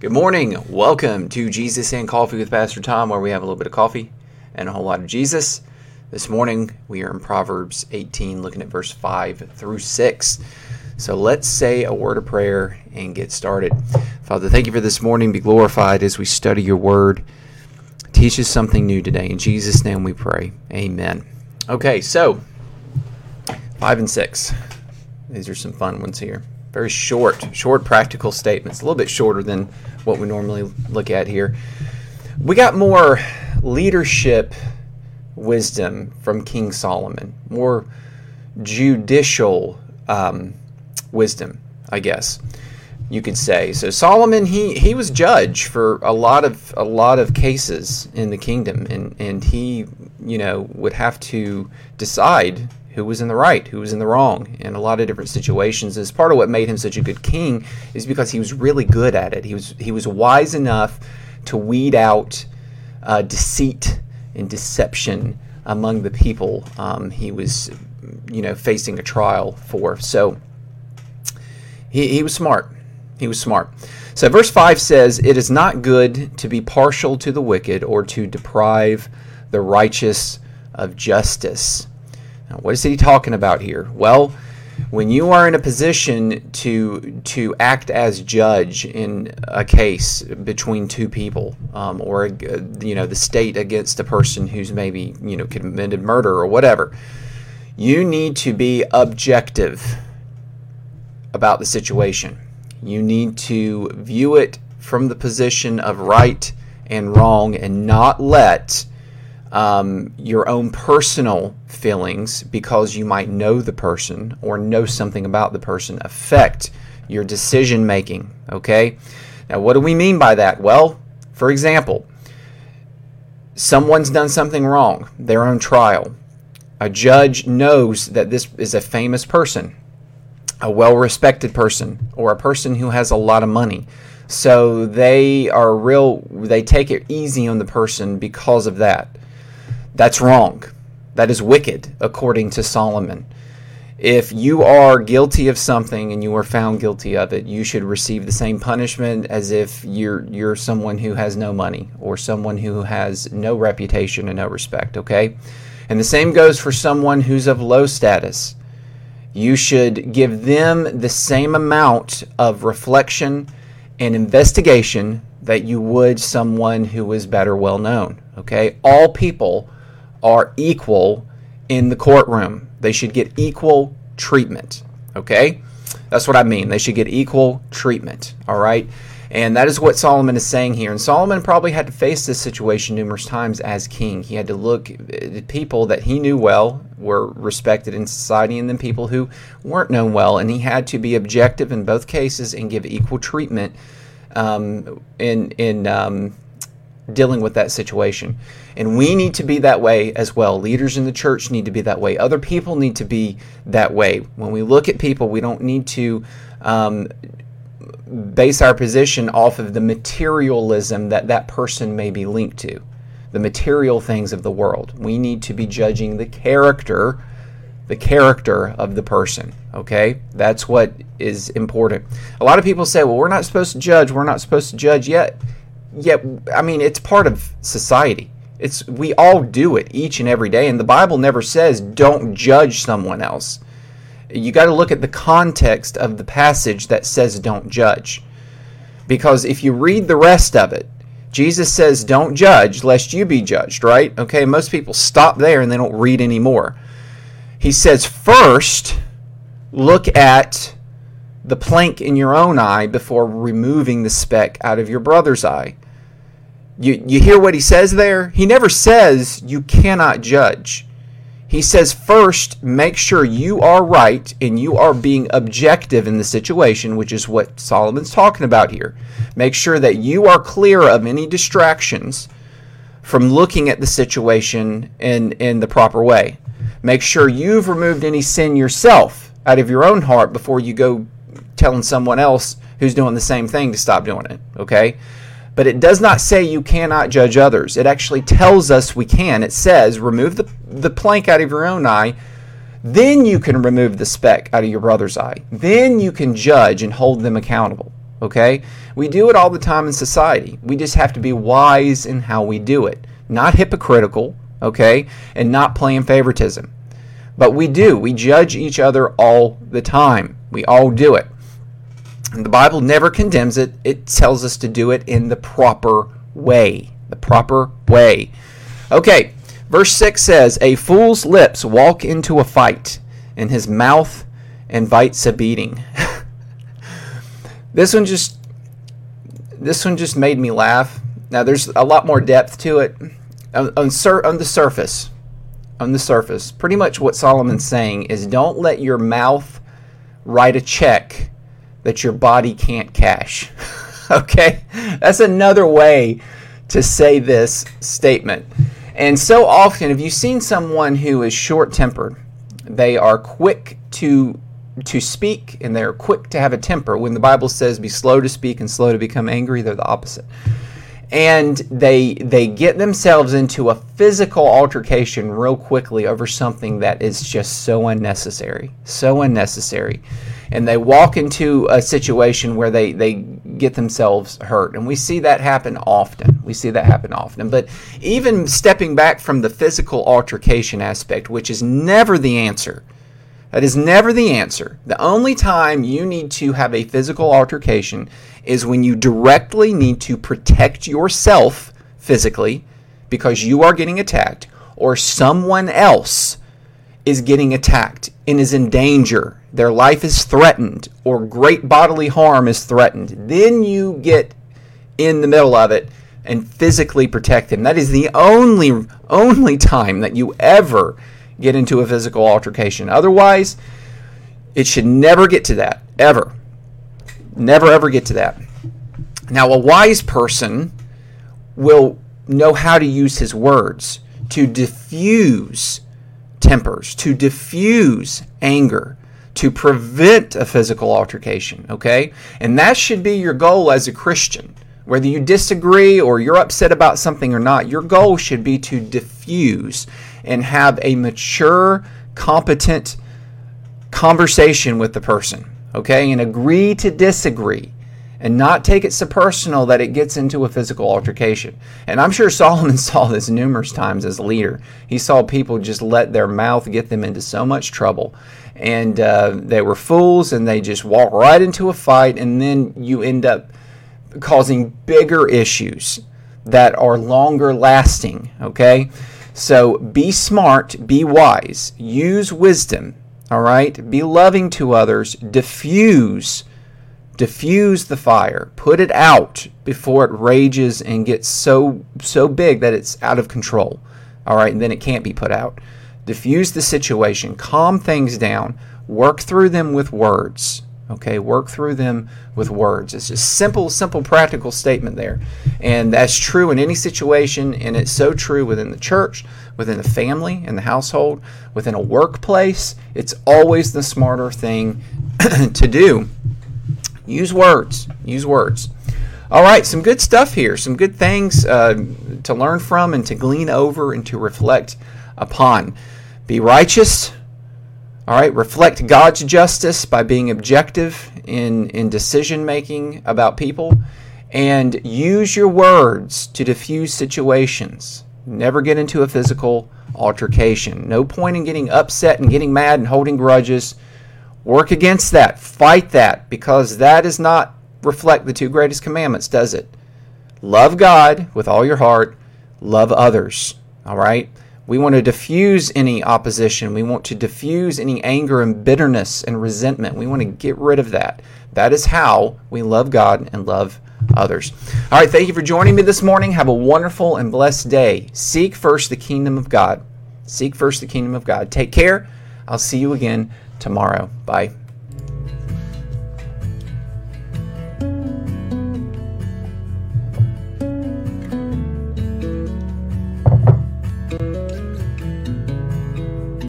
Good morning. Welcome to Jesus and Coffee with Pastor Tom, where we have a little bit of coffee and a whole lot of Jesus. This morning we are in Proverbs 18, looking at verse 5 through 6. So let's say a word of prayer and get started. Father, thank you for this morning. Be glorified as we study your word. Teach us something new today. In Jesus' name we pray. Amen. Okay, so 5 and 6. These are some fun ones here very short, short practical statements, a little bit shorter than what we normally look at here. We got more leadership wisdom from King Solomon, more judicial um, wisdom, I guess you could say. So Solomon, he he was judge for a lot of a lot of cases in the kingdom, and and he you know would have to decide who was in the right, who was in the wrong in a lot of different situations. As part of what made him such a good king is because he was really good at it. He was he was wise enough to weed out uh, deceit and deception among the people um, he was, you know, facing a trial for. So he, he was smart. He was smart. So verse 5 says, It is not good to be partial to the wicked or to deprive the righteous of justice. Now, what is he talking about here? Well, when you are in a position to to act as judge in a case between two people, um, or you know the state against a person who's maybe you know committed murder or whatever, you need to be objective about the situation. You need to view it from the position of right and wrong, and not let um, your own personal feelings because you might know the person or know something about the person affect your decision making. Okay? Now, what do we mean by that? Well, for example, someone's done something wrong, they're on trial. A judge knows that this is a famous person, a well respected person, or a person who has a lot of money. So they are real, they take it easy on the person because of that. That's wrong. That is wicked, according to Solomon. If you are guilty of something and you are found guilty of it, you should receive the same punishment as if you're you're someone who has no money or someone who has no reputation and no respect, okay? And the same goes for someone who's of low status. You should give them the same amount of reflection and investigation that you would someone who is better well known, okay? All people are equal in the courtroom. They should get equal treatment. Okay? That's what I mean. They should get equal treatment. All right? And that is what Solomon is saying here. And Solomon probably had to face this situation numerous times as king. He had to look at people that he knew well were respected in society and then people who weren't known well. And he had to be objective in both cases and give equal treatment um, in, in um, dealing with that situation. And we need to be that way as well. Leaders in the church need to be that way. Other people need to be that way. When we look at people, we don't need to um, base our position off of the materialism that that person may be linked to, the material things of the world. We need to be judging the character, the character of the person. Okay? That's what is important. A lot of people say, well, we're not supposed to judge. We're not supposed to judge yet. Yet, I mean, it's part of society. It's we all do it each and every day, and the Bible never says don't judge someone else. You got to look at the context of the passage that says don't judge. Because if you read the rest of it, Jesus says don't judge lest you be judged, right? Okay, most people stop there and they don't read anymore. He says first look at the plank in your own eye before removing the speck out of your brother's eye. You, you hear what he says there? He never says you cannot judge. He says, first, make sure you are right and you are being objective in the situation, which is what Solomon's talking about here. Make sure that you are clear of any distractions from looking at the situation in, in the proper way. Make sure you've removed any sin yourself out of your own heart before you go telling someone else who's doing the same thing to stop doing it. Okay? But it does not say you cannot judge others. It actually tells us we can. It says, remove the, the plank out of your own eye, then you can remove the speck out of your brother's eye. Then you can judge and hold them accountable. Okay? We do it all the time in society. We just have to be wise in how we do it, not hypocritical, okay? And not playing favoritism. But we do. We judge each other all the time. We all do it. The Bible never condemns it, it tells us to do it in the proper way. The proper way. Okay, verse 6 says, A fool's lips walk into a fight, and his mouth invites a beating. this one just this one just made me laugh. Now there's a lot more depth to it. On, on, sur- on the surface, on the surface, pretty much what Solomon's saying is don't let your mouth write a check that your body can't cash. okay? That's another way to say this statement. And so often, have you've seen someone who is short tempered? They are quick to to speak and they're quick to have a temper. When the Bible says be slow to speak and slow to become angry, they're the opposite and they they get themselves into a physical altercation real quickly over something that is just so unnecessary so unnecessary and they walk into a situation where they they get themselves hurt. And we see that happen often. We see that happen often. But even stepping back from the physical altercation aspect which is never the answer that is never the answer. The only time you need to have a physical altercation is when you directly need to protect yourself physically because you are getting attacked or someone else is getting attacked and is in danger. Their life is threatened or great bodily harm is threatened. Then you get in the middle of it and physically protect them. That is the only only time that you ever get into a physical altercation. Otherwise, it should never get to that, ever. Never, ever get to that. Now, a wise person will know how to use his words to diffuse tempers, to diffuse anger, to prevent a physical altercation, okay? And that should be your goal as a Christian. Whether you disagree or you're upset about something or not, your goal should be to diffuse and have a mature, competent conversation with the person, okay? And agree to disagree and not take it so personal that it gets into a physical altercation. And I'm sure Solomon saw this numerous times as a leader. He saw people just let their mouth get them into so much trouble. And uh, they were fools and they just walk right into a fight, and then you end up causing bigger issues that are longer lasting, okay? So be smart, be wise, use wisdom, all right? Be loving to others, diffuse diffuse the fire, put it out before it rages and gets so so big that it's out of control. All right, and then it can't be put out. Diffuse the situation, calm things down, work through them with words. Okay, work through them with words. It's just simple, simple, practical statement there. And that's true in any situation, and it's so true within the church, within the family, in the household, within a workplace. It's always the smarter thing to do. Use words. Use words. All right, some good stuff here. Some good things uh, to learn from and to glean over and to reflect upon. Be righteous all right, reflect God's justice by being objective in, in decision making about people and use your words to diffuse situations. Never get into a physical altercation. No point in getting upset and getting mad and holding grudges. Work against that. Fight that because that does not reflect the two greatest commandments, does it? Love God with all your heart, love others. All right? We want to diffuse any opposition. We want to diffuse any anger and bitterness and resentment. We want to get rid of that. That is how we love God and love others. All right, thank you for joining me this morning. Have a wonderful and blessed day. Seek first the kingdom of God. Seek first the kingdom of God. Take care. I'll see you again tomorrow. Bye.